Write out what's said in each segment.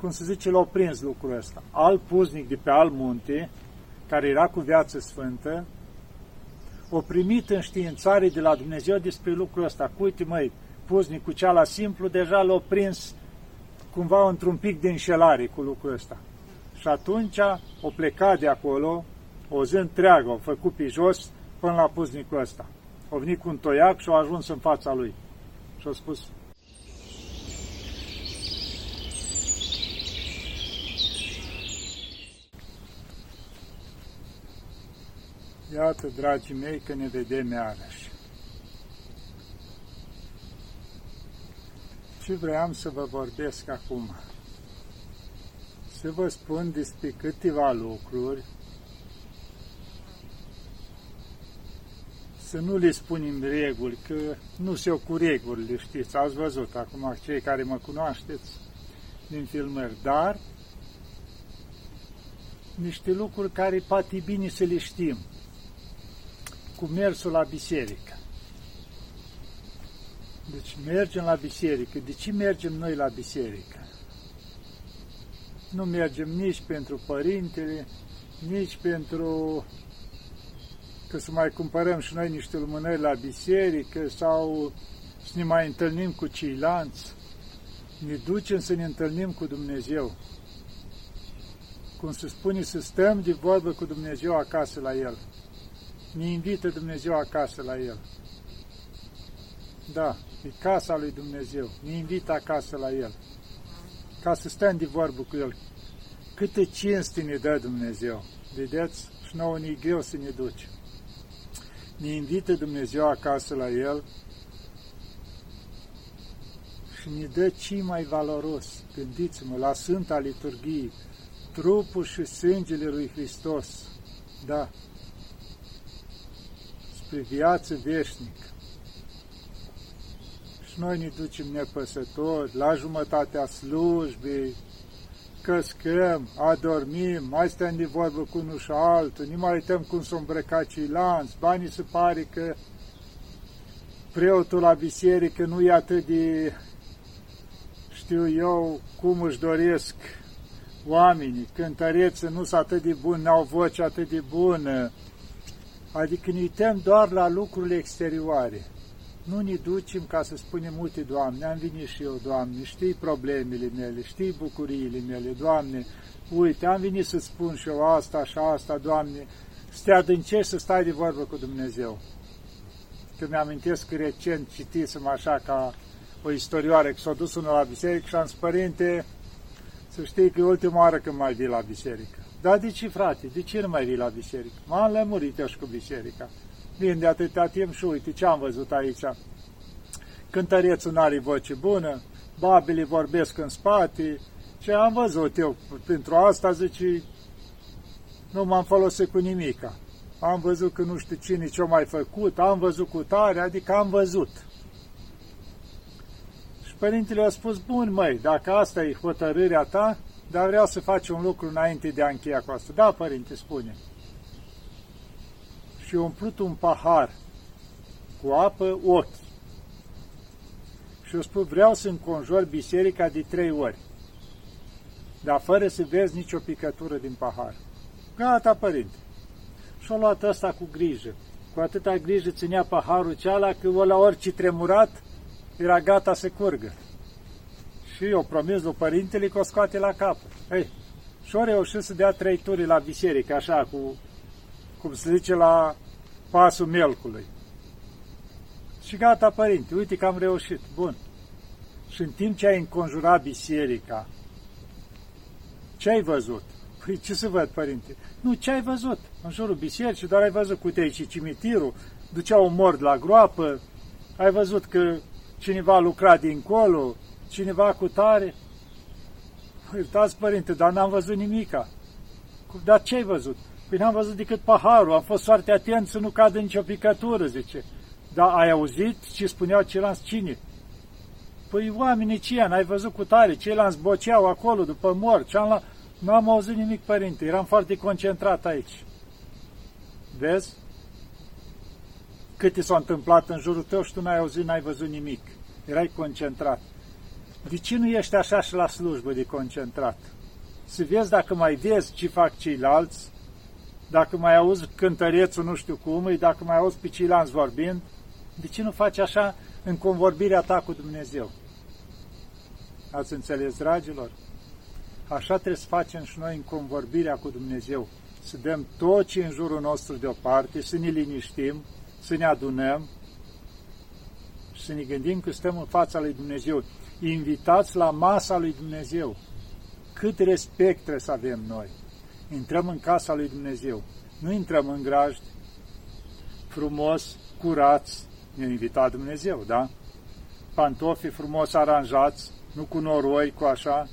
cum se zice, l-au prins lucrul ăsta. Alt puznic de pe alt munte, care era cu viață sfântă, o primit înștiințare de la Dumnezeu despre lucrul ăsta. Uite, măi, puznicul ceala simplu deja l-a prins cumva într-un pic de înșelare cu lucrul ăsta. Și atunci o plecat de acolo, o zi întreagă, o făcut pe jos până la puznicul ăsta. O venit cu un toiac și a ajuns în fața lui. Și a spus, Iată, dragii mei, că ne vedem iarăși. Ce vreau să vă vorbesc acum? Să vă spun despre câteva lucruri, să nu le spunem reguli, că nu se cu regulile, știți, ați văzut acum cei care mă cunoașteți din filmări, dar niște lucruri care poate bine să le știm cu mersul la biserică. Deci mergem la biserică. De ce mergem noi la biserică? Nu mergem nici pentru părintele, nici pentru că să mai cumpărăm și noi niște lumânări la biserică sau să ne mai întâlnim cu ceilalți. Ne ducem să ne întâlnim cu Dumnezeu. Cum se spune, să stăm de vorbă cu Dumnezeu acasă la El ne invită Dumnezeu acasă la El. Da, e casa lui Dumnezeu. Ne invită acasă la El. Ca să stăm de vorbă cu El. Câte cinste ne dă Dumnezeu. Vedeți? Și nouă ne greu să ne ducem. Ne invită Dumnezeu acasă la El și ne dă ce mai valoros. Gândiți-mă la Sfânta Liturghie, trupul și sângele lui Hristos. Da, spre viață veșnică. Și noi ne ducem nepăsători la jumătatea slujbei, căscăm, adormim, mai stăm de vorbă cu unul și altul, nu mai uităm cum s-au îmbrăcat ceilalți, banii se pare că preotul la biserică nu e atât de, știu eu, cum își doresc oamenii, cântăreță nu sunt atât de buni, n-au voce atât de bună, Adică ne uităm doar la lucrurile exterioare. Nu ne ducem ca să spunem, uite, Doamne, am venit și eu, Doamne, știi problemele mele, știi bucuriile mele, Doamne, uite, am venit să spun și eu asta și asta, Doamne, să te adâncești să stai de vorbă cu Dumnezeu. Că mi-amintesc că recent citisem așa ca o istorioară, că s-a dus unul la biserică și am zis, Părinte, să știi că e ultima oară când mai vii la biserică. Da, de ce, frate? De ce nu mai vii la biserică? M-am lămurit eu și cu biserica. Vin de atâta timp și uite ce am văzut aici. Cântărețul nu are voce bună, babele vorbesc în spate, ce am văzut eu pentru asta, zice, nu m-am folosit cu nimica. Am văzut că nu știu cine ce-o mai făcut, am văzut cu tare, adică am văzut. Și părintele a spus, bun măi, dacă asta e hotărârea ta, dar vreau să faci un lucru înainte de a încheia cu asta. Da, părinte, spune. Și umplut un pahar cu apă ochi. Și eu spun, vreau să înconjor biserica de trei ori, dar fără să vezi nicio picătură din pahar. Gata, părinte. Și-a luat ăsta cu grijă. Cu atâta grijă ținea paharul ceala că o la orice tremurat era gata să curgă și eu promis lui părintele că o scoate la capăt. Ei, și o reușit să dea trei turi la biserică, așa, cu, cum se zice, la pasul melcului. Și gata, părinte, uite că am reușit. Bun. Și în timp ce ai înconjurat biserica, ce ai văzut? Păi ce să văd, părinte? Nu, ce ai văzut? În jurul bisericii, doar ai văzut cu tei și cimitirul, duceau mort la groapă, ai văzut că cineva lucra dincolo, cineva cu tare. Iertați, părinte, dar n-am văzut nimica. Dar ce ai văzut? Păi n-am văzut decât paharul, am fost foarte atent să nu cadă nicio picătură, zice. Dar ai auzit ce spuneau ceilalți cine? Păi oamenii ce n-ai văzut cu tare, ceilalți boceau acolo după mor, la... Nu am auzit nimic, părinte, eram foarte concentrat aici. Vezi? Câte s-a întâmplat în jurul tău și tu n-ai auzit, n-ai văzut nimic. Erai concentrat. De ce nu ești așa și la slujbă de concentrat? Să vezi dacă mai vezi ce fac ceilalți, dacă mai auzi cântărețul nu știu cum, dacă mai auzi pe ceilalți vorbind, de ce nu faci așa în convorbirea ta cu Dumnezeu? Ați înțeles, dragilor? Așa trebuie să facem și noi în convorbirea cu Dumnezeu. Să dăm tot ce în jurul nostru deoparte, să ne liniștim, să ne adunăm și să ne gândim că stăm în fața lui Dumnezeu. Invitați la masa lui Dumnezeu. Cât respect trebuie să avem noi. Intrăm în casa lui Dumnezeu. Nu intrăm în grajd, frumos, curați, ne-a invitat Dumnezeu, da? Pantofii frumos aranjați, nu cu noroi, cu așa,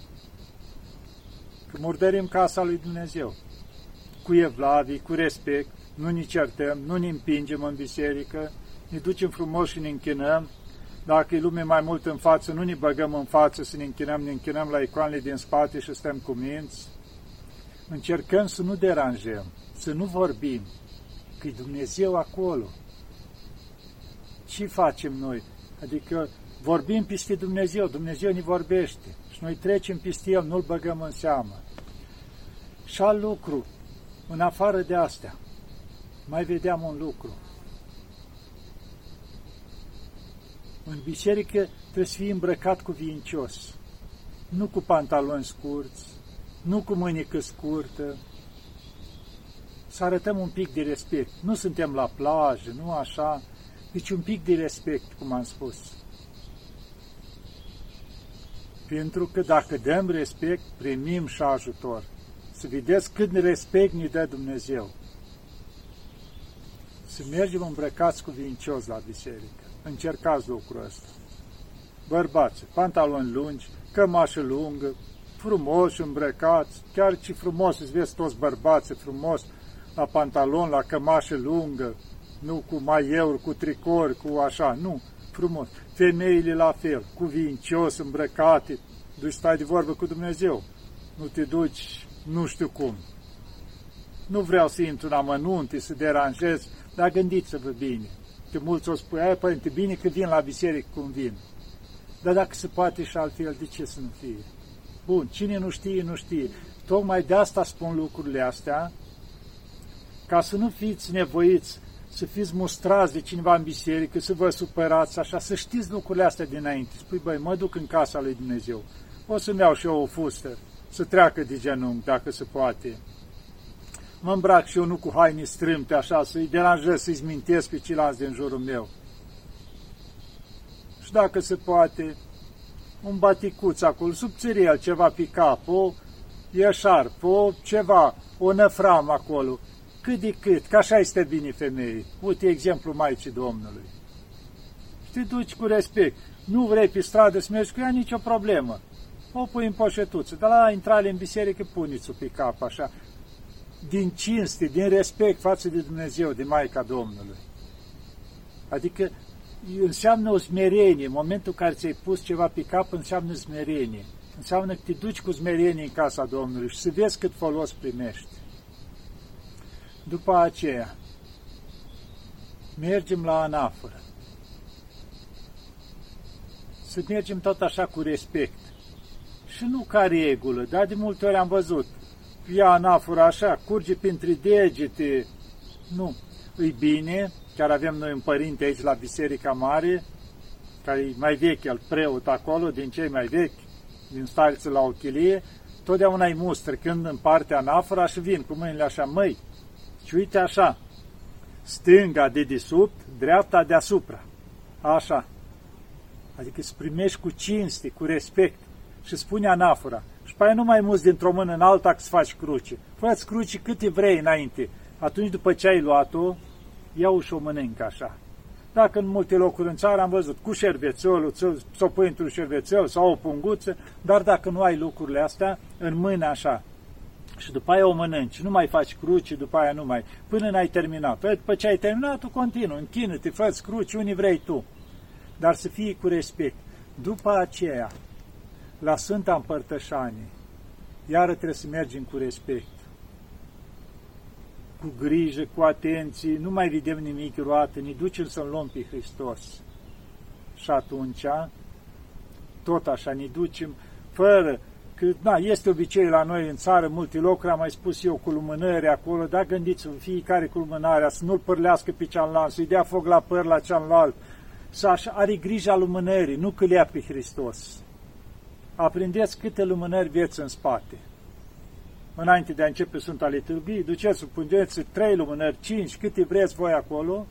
că murdărim casa lui Dumnezeu. Cu evlavii, cu respect, nu ne certăm, nu ne împingem în biserică, ne ducem frumos și ne închinăm. Dacă e lume mai mult în față, nu ne băgăm în față să ne închinăm, ne închinăm la icoanele din spate și stăm cu minți. Încercăm să nu deranjăm, să nu vorbim, că e Dumnezeu acolo. Ce facem noi? Adică vorbim peste Dumnezeu, Dumnezeu ne vorbește și noi trecem peste El, nu-L băgăm în seamă. Și alt lucru, în afară de astea, mai vedeam un lucru. În biserică trebuie să fii îmbrăcat cu vincios, nu cu pantaloni scurți, nu cu mânică scurtă, să arătăm un pic de respect. Nu suntem la plajă, nu așa, deci un pic de respect, cum am spus. Pentru că dacă dăm respect, primim și ajutor. Să vedeți cât respect ne dă Dumnezeu. Să mergem îmbrăcați cu vincios la biserică. Încercați lucrul ăsta. Bărbați, pantaloni lungi, cămașă lungă, frumos îmbrăcați, chiar ce frumos îți vezi toți bărbații frumos, la pantalon, la cămașă lungă, nu cu maieuri, cu tricori, cu așa, nu, frumos. Femeile la fel, cu vincios, îmbrăcate, duci stai de vorbă cu Dumnezeu, nu te duci nu știu cum. Nu vreau să intru în amănunte, să deranjez, dar gândiți-vă bine. Că mulți o spui, aia, părinte, bine că vin la biserică cum vin. Dar dacă se poate și altfel, de ce să nu fie? Bun, cine nu știe, nu știe. Tocmai de asta spun lucrurile astea, ca să nu fiți nevoiți să fiți mustrați de cineva în biserică, să vă supărați așa, să știți lucrurile astea dinainte. Spui, băi, mă duc în casa lui Dumnezeu. O să-mi iau și eu o fustă, să treacă de genunchi, dacă se poate. Mă îmbrac și eu nu cu haine strâmte, așa, să-i deranjez, să-i zmintesc pe ceilalți din jurul meu. Și dacă se poate, un baticuț acolo, subțiriel, ceva pe cap, o ieșarp, o ceva, o năfram acolo, cât de cât, că așa este bine femeii. Uite exemplu Maicii Domnului. Și te duci cu respect. Nu vrei pe stradă să mergi cu ea, nicio problemă. O pui în poșetuță, de la intrare în biserică puneți-o pe cap, așa, din cinste, din respect față de Dumnezeu, de Maica Domnului. Adică înseamnă o smerenie. În momentul în care ți-ai pus ceva pe cap, înseamnă smerenie. Înseamnă că te duci cu smerenie în casa Domnului și să vezi cât folos primești. După aceea, mergem la anaforă. Să mergem tot așa cu respect. Și nu ca regulă, dar de multe ori am văzut. Ia anafora așa, curge printre degete. Nu. Îi bine, chiar avem noi un părinte aici la Biserica Mare, care e mai vechi, el preot acolo, din cei mai vechi, din stariță la ochilie, totdeauna îi mustră când în partea anafora și vin cu mâinile așa, măi, și uite așa, stânga de desubt, dreapta deasupra. Așa. Adică să primești cu cinste, cu respect. Și spune anafora. Și pe aia nu mai muți dintr-o mână în alta că să faci cruce. Fă-ți cruce câte vrei înainte. Atunci după ce ai luat-o, iau și o mănâncă așa. Dacă în multe locuri în țară am văzut cu șervețelul, să o pui într-un șervețel sau o punguță, dar dacă nu ai lucrurile astea, în mână așa, și după aia o mănânci, nu mai faci cruci, după aia nu mai, până n-ai terminat. Păi, după ce ai terminat, tu continui, închină-te, fă cruci, unii vrei tu, dar să fie cu respect. După aceea, la Sfânta Împărtășanie, iară trebuie să mergem cu respect, cu grijă, cu atenție, nu mai vedem nimic roată, ne ducem să-L luăm pe Hristos. Și atunci tot așa ne ducem, fără că, da, este obicei la noi în țară, multe locuri, am mai spus eu, cu lumânări acolo, da, gândiți fiecare cu lumânarea, să nu-l părlească pe cealaltă, să-i dea foc la păr la cealaltă, să așa, are grija lumânării, nu că le pe Hristos. Aprindeți câte lumânări vieți în spate. Înainte de a începe Sfânta Liturghie, duceți, puneți trei lumânări, cinci, câte vreți voi acolo,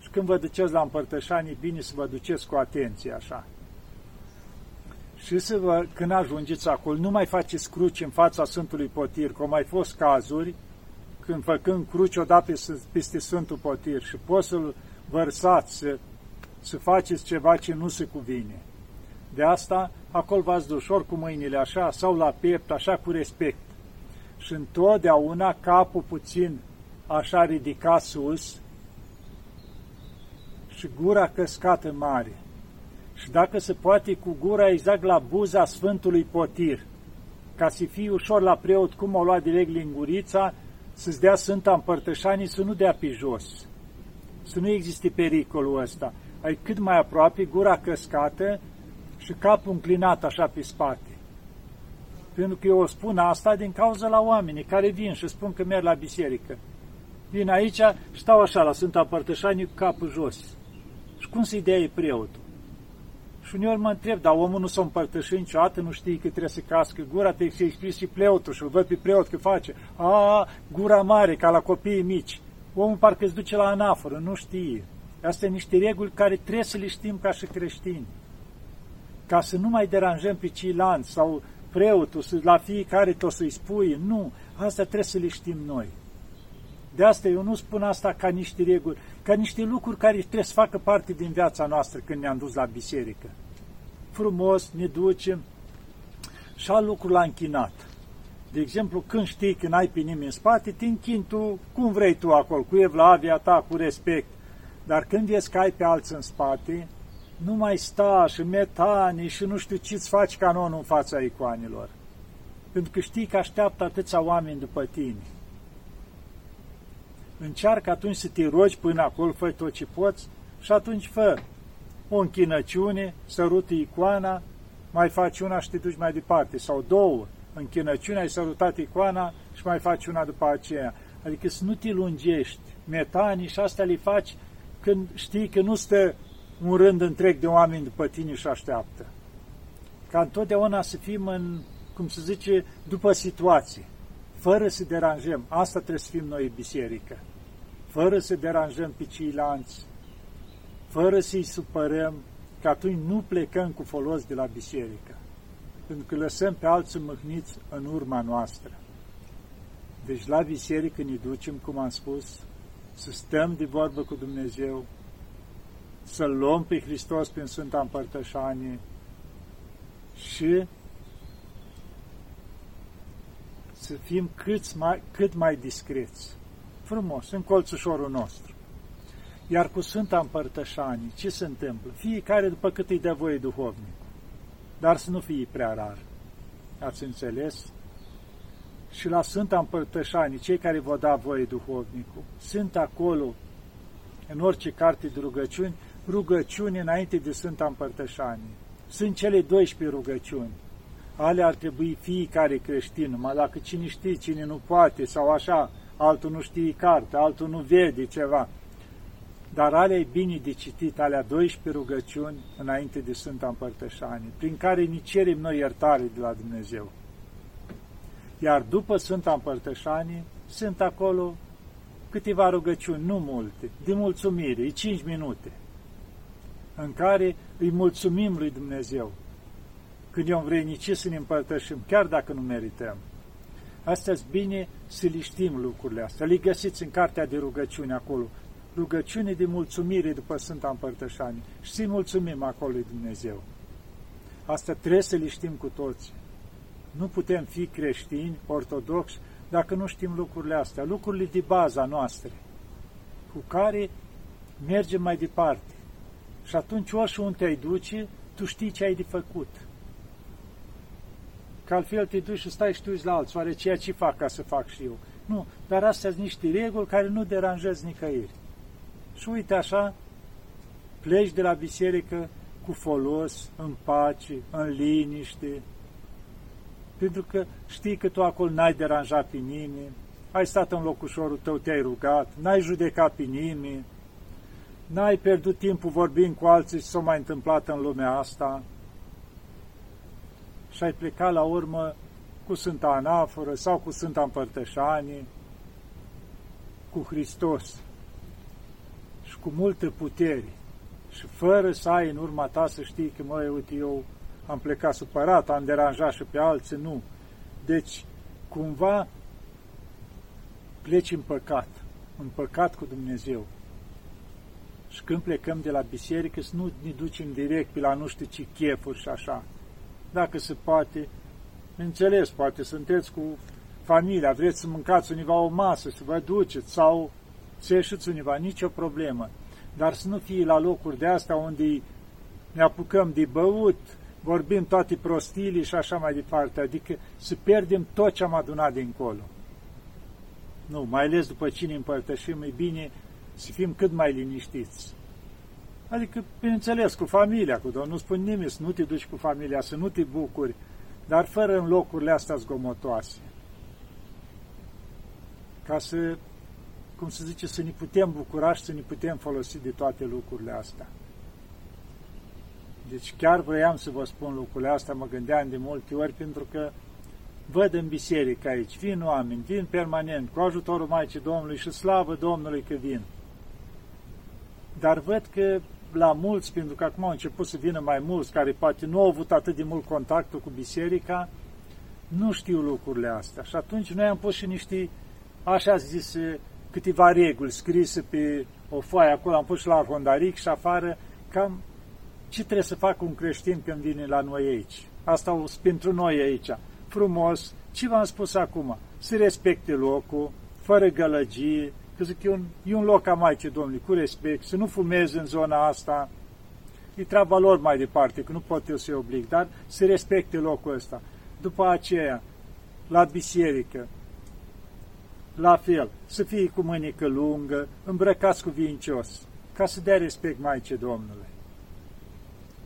și când vă duceți la împărtășanie, bine să vă duceți cu atenție, așa și să vă, când ajungeți acolo, nu mai faceți cruci în fața Sfântului Potir, că au mai fost cazuri când făcând cruci odată peste Sfântul Potir și poți să-l vărsați, să, să faceți ceva ce nu se cuvine. De asta, acolo v-ați ușor cu mâinile așa sau la piept, așa cu respect. Și întotdeauna capul puțin așa ridicat sus și gura căscată mare și dacă se poate cu gura exact la buza Sfântului Potir, ca să fie ușor la preot cum o lua direct lingurița, să-ți dea Sfânta Împărtășanii să nu dea pe jos, să nu existe pericolul ăsta. Ai cât mai aproape, gura căscată și capul înclinat așa pe spate. Pentru că eu o spun asta din cauza la oamenii care vin și spun că merg la biserică. Vin aici și stau așa la Sfânta Împărtășanii cu capul jos. Și cum să-i dea preotul? Și uneori mă întreb, dar omul nu s-a împărtășit niciodată, nu știe că trebuie să cască gura, te să scris și preotul și îl văd pe preot că face. A, gura mare, ca la copiii mici. Omul parcă îți duce la anaforă, nu știe. Astea sunt niște reguli care trebuie să le știm ca și creștini. Ca să nu mai deranjăm pe ceilalți sau preotul, să la fiecare tot să-i spui. Nu, asta trebuie să le știm noi. De asta eu nu spun asta ca niște reguli, ca niște lucruri care trebuie să facă parte din viața noastră când ne-am dus la biserică. Frumos, ne ducem și al lucru la închinat. De exemplu, când știi că n-ai pe nimeni în spate, te închini tu cum vrei tu acolo, cu evlavia ta, cu respect. Dar când vezi că ai pe alții în spate, nu mai sta și metani și nu știu ce-ți faci canonul în fața icoanelor. Pentru că știi că așteaptă atâția oameni după tine încearcă atunci să te rogi până acolo, fă tot ce poți și atunci fă o închinăciune, sărută icoana, mai faci una și te duci mai departe, sau două, închinăciune, ai sărutat icoana și mai faci una după aceea. Adică să nu te lungești, metanii și astea le faci când știi că nu stă un rând întreg de oameni după tine și așteaptă. Ca întotdeauna să fim în, cum se zice, după situație fără să deranjăm. Asta trebuie să fim noi biserică. Fără să deranjăm pe ceilalți, fără să-i supărăm, că atunci nu plecăm cu folos de la biserică. Pentru că lăsăm pe alții mâhniți în urma noastră. Deci la biserică ne ducem, cum am spus, să stăm de vorbă cu Dumnezeu, să-L luăm pe Hristos prin Sfânta Împărtășanie și să fim cât mai, cât mai discreți. Frumos, în colțușorul nostru. Iar cu Sfânta Împărtășanie, ce se întâmplă? Fiecare după cât îi dă voie duhovnic. Dar să nu fie prea rar. Ați înțeles? Și la Sfânta Împărtășanie, cei care vă da voie duhovnicul, sunt acolo, în orice carte de rugăciuni, rugăciuni înainte de Sfânta Împărtășanie. Sunt cele 12 rugăciuni ale ar trebui fiecare creștin, numai dacă cine știe, cine nu poate, sau așa, altul nu știe carte, altul nu vede ceva. Dar alea e bine de citit, alea 12 rugăciuni înainte de Sfânta Împărtășanie, prin care ne cerem noi iertare de la Dumnezeu. Iar după Sfânta Împărtășanie sunt acolo câteva rugăciuni, nu multe, de mulțumire, e 5 minute, în care îi mulțumim lui Dumnezeu când e învrednicie să ne împărtășim, chiar dacă nu merităm. Astăzi bine să le știm lucrurile astea. Le găsiți în cartea de rugăciune acolo. Rugăciune de mulțumire după Sfânta Împărtășanie. Și să mulțumim acolo lui Dumnezeu. Asta trebuie să le știm cu toți. Nu putem fi creștini, ortodoxi, dacă nu știm lucrurile astea, lucrurile de baza noastre, cu care mergem mai departe. Și atunci, orice unde te-ai duce, tu știi ce ai de făcut că altfel te duci și stai și tu la alții, oare ceea ce fac ca să fac și eu. Nu, dar astea sunt niște reguli care nu deranjează nicăieri. Și uite așa, pleci de la biserică cu folos, în pace, în liniște, pentru că știi că tu acolo n-ai deranjat pe nimeni, ai stat în locușorul tău, te-ai rugat, n-ai judecat pe nimeni, n-ai pierdut timpul vorbind cu alții ce s-a mai întâmplat în lumea asta și ai plecat la urmă cu Sfânta Anaforă sau cu Sfânta Împărtășanie, cu Hristos și cu multă putere și fără să ai în urma ta să știi că, măi, uite, eu am plecat supărat, am deranjat și pe alții, nu. Deci, cumva, pleci în păcat, în păcat cu Dumnezeu. Și când plecăm de la biserică, să nu ne ducem direct pe la nu știu ce chefuri și așa. Dacă se poate, înțeles, poate sunteți cu familia, vreți să mâncați univa o masă, să vă duceți sau să ieșiți univa, nicio problemă. Dar să nu fie la locuri de astea unde ne apucăm de băut, vorbim toate prostilii și așa mai departe, adică să pierdem tot ce am adunat dincolo. Nu, mai ales după cine împărtășim, e bine să fim cât mai liniștiți. Adică, bineînțeles, cu familia, cu Domnul, nu spun nimeni să nu te duci cu familia, să nu te bucuri, dar fără în locurile astea zgomotoase. Ca să, cum se zice, să ne putem bucura și să ne putem folosi de toate lucrurile astea. Deci chiar vroiam să vă spun lucrurile astea, mă gândeam de multe ori, pentru că văd în biserică aici, vin oameni, vin permanent, cu ajutorul Maicii Domnului și slavă Domnului că vin. Dar văd că la mulți, pentru că acum au început să vină mai mulți, care poate nu au avut atât de mult contactul cu biserica, nu știu lucrurile astea. Și atunci noi am pus și niște, așa zis, câteva reguli scrise pe o foaie acolo, am pus și la arhondaric și afară, cam ce trebuie să facă un creștin când vine la noi aici. Asta o pentru noi aici. Frumos, ce v-am spus acum? Să respecte locul, fără gălăgie, că zic, e un, e un loc a Maicii Domnului, cu respect, să nu fumeze în zona asta, e treaba lor mai departe, că nu pot eu să-i oblig, dar să respecte locul ăsta. După aceea, la biserică, la fel, să fie cu mânică lungă, îmbrăcați cu vincios, ca să dea respect Maicii Domnului.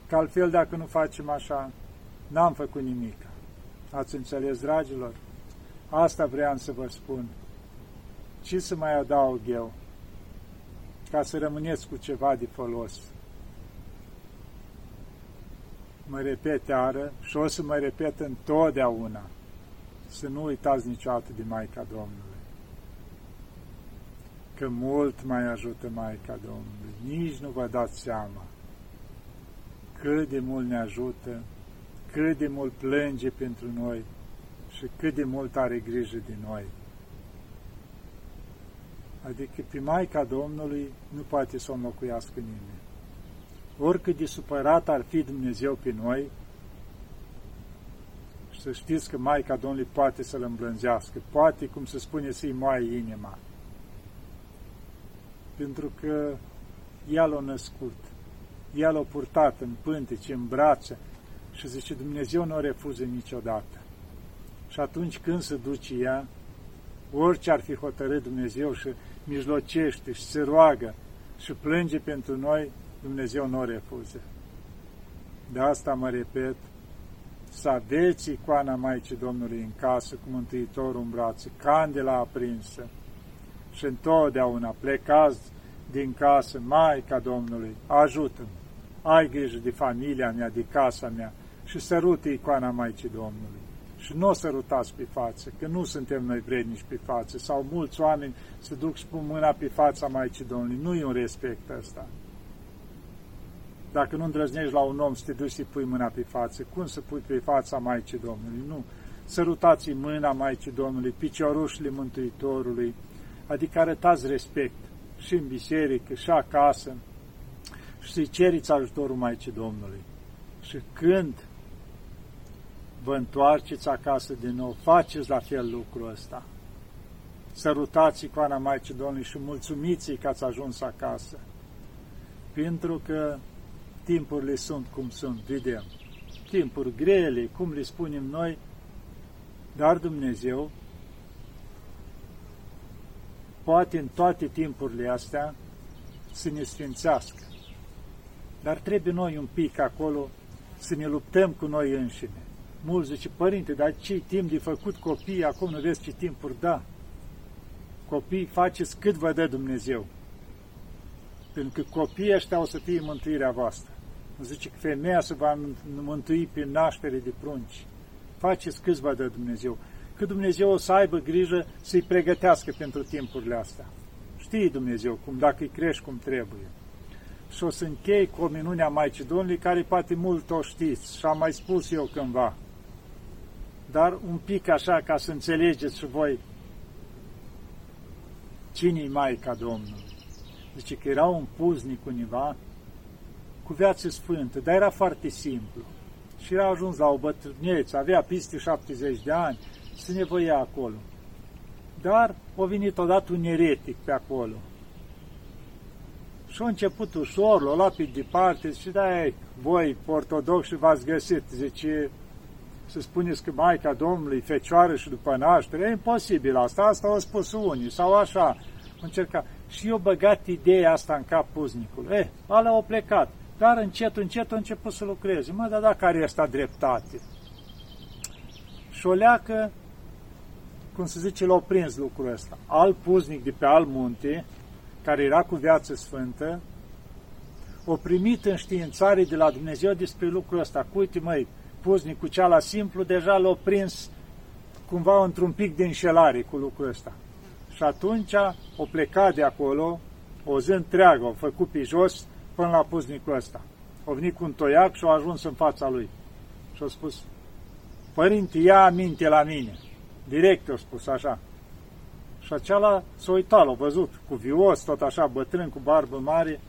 Că altfel, dacă nu facem așa, n-am făcut nimic. Ați înțeles, dragilor? Asta vreau să vă spun. Ce să mai adaug eu? Ca să rămâneți cu ceva de folos. Mă repet iară și o să mă repet întotdeauna. Să nu uitați niciodată de Maica Domnului. Că mult mai ajută Maica Domnului. Nici nu vă dați seama cât de mult ne ajută, cât de mult plânge pentru noi și cât de mult are grijă de noi. Adică pe Maica Domnului nu poate să o înlocuiască nimeni. Oricât de supărat ar fi Dumnezeu pe noi, și să știți că Maica Domnului poate să-L îmblânzească, poate, cum se spune, să-i moaie inima. Pentru că ea l-a născut, ea l-a purtat în pânteci, în brațe și zice, Dumnezeu nu o refuză niciodată. Și atunci când se duce ea, orice ar fi hotărât Dumnezeu și mijlocește și se roagă și plânge pentru noi, Dumnezeu nu o refuză. De asta mă repet, să aveți icoana Maicii Domnului în casă cu Mântuitorul în brațe, candela aprinsă și întotdeauna plecați din casă, Maica Domnului, ajută-mă, ai grijă de familia mea, de casa mea și sărute icoana Maicii Domnului și nu o sărutați pe față, că nu suntem noi vrednici pe față, sau mulți oameni se duc și pun mâna pe fața Maicii Domnului. Nu e un respect ăsta. Dacă nu îndrăznești la un om să te duci să pui mâna pe față, cum să pui pe fața Maicii Domnului? Nu. Sărutați mâna Maicii Domnului, piciorușile Mântuitorului, adică arătați respect și în biserică, și acasă, și să-i ceriți ajutorul Maicii Domnului. Și când vă întoarceți acasă din nou, faceți la fel lucrul ăsta. Sărutați icoana Maicii Domnului și mulțumiți că ați ajuns acasă. Pentru că timpurile sunt cum sunt, vedem. Timpuri grele, cum le spunem noi, dar Dumnezeu poate în toate timpurile astea să ne sfințească. Dar trebuie noi un pic acolo să ne luptăm cu noi înșine. Mulți zice, părinte, dar ce timp de făcut copii, acum nu vezi ce timpuri, da. Copii, faceți cât vă dă Dumnezeu. Pentru că copiii ăștia o să fie mântuirea voastră. Zice că femeia se va mântui prin naștere de prunci. Faceți cât vă dă Dumnezeu. Că Dumnezeu o să aibă grijă să-i pregătească pentru timpurile astea. Știi Dumnezeu cum, dacă îi crești cum trebuie. Și o să închei cu o minune a Maicii Domnului, care poate mult o știți și am mai spus eu cândva. Dar un pic așa, ca să înțelegeți și voi cine-i Maica Domnului. Zice că era un puznic univa cu viață sfântă, dar era foarte simplu. Și era ajuns la o bătrânețe, avea peste 70 de ani, se nevoia acolo. Dar a venit odată un eretic pe acolo. Și a început ușor, l-a luat pe departe și da, voi, ortodoxi, v-ați găsit, zice, să spuneți că Maica Domnului, Fecioară și după naștere, e imposibil asta, asta au spus unii, sau așa, încerca. Și eu băgat ideea asta în cap puznicului. Eh, ala au plecat, dar încet, încet a început să lucreze. Mă, dar dacă are asta dreptate? Și o leacă, cum se zice, l-au prins lucrul ăsta. Al puznic de pe al munte, care era cu viață sfântă, o primit în științare de la Dumnezeu despre lucrul ăsta. Cu uite, măi, puznicul ceala simplu deja l-a prins cumva într-un pic de înșelare cu lucrul ăsta. Și atunci o plecat de acolo, o zi întreagă, o făcut pe jos până la puznicul ăsta. O venit cu un toiac și a ajuns în fața lui. Și a spus, Părinte, ia aminte la mine. Direct a spus așa. Și acela s-a uitat, l-a văzut, cu vios, tot așa, bătrân, cu barbă mare,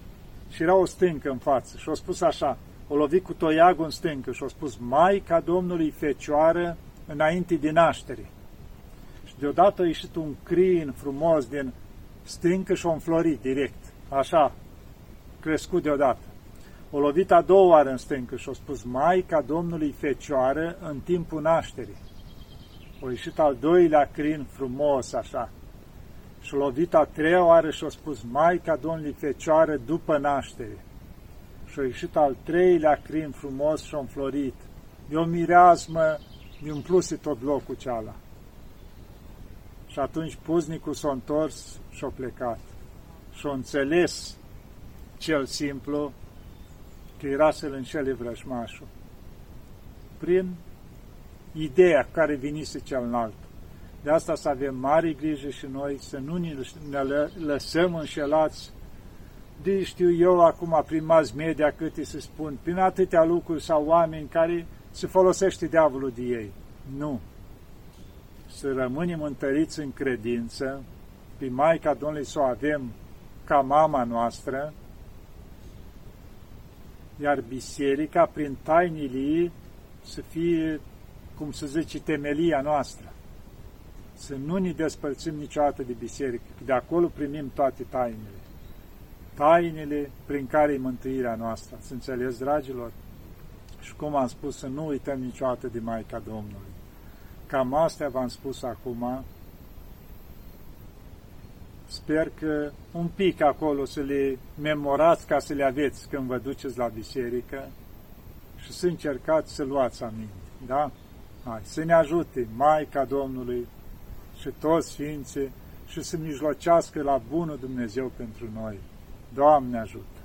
și era o stâncă în față. Și a spus așa, o lovit cu toiagul în stâncă și a spus, Maica Domnului Fecioară înainte de naștere. Și deodată a ieșit un crin frumos din stâncă și a înflorit direct, așa, crescut deodată. O lovit a doua oară în stâncă și a spus, Maica Domnului Fecioară în timpul nașterii. O ieșit al doilea crin frumos, așa. Și-a lovit a treia oară și a spus, Maica Domnului Fecioară după naștere. Și-a ieșit al treilea crin frumos și-a înflorit. De o mireasmă, mi umpluse tot locul ceala. Și atunci puznicul s-a întors și-a plecat. Și-a înțeles cel simplu că era să-l înșele vrăjmașul. Prin ideea care vinise cel înalt. De asta să avem mare grijă și noi să nu ne lăsăm înșelați de știu eu acum prin mass media câte se spun, prin atâtea lucruri sau oameni care se folosește diavolul de ei. Nu. Să rămânem întăriți în credință, pe Maica Domnului să o avem ca mama noastră, iar biserica, prin tainile ei, să fie, cum se zice, temelia noastră. Să nu ne despărțim niciodată de biserică, că de acolo primim toate tainele. Tainele prin care e mântuirea noastră. Să înțeles, dragilor? Și cum am spus, să nu uităm niciodată de Maica Domnului. Cam astea v-am spus acum, Sper că un pic acolo să le memorați ca să le aveți când vă duceți la biserică și să încercați să luați aminte. Da? Hai, să ne ajute Maica Domnului și toți Sfinții și să mijlocească la bunul Dumnezeu pentru noi. Doamne ajută!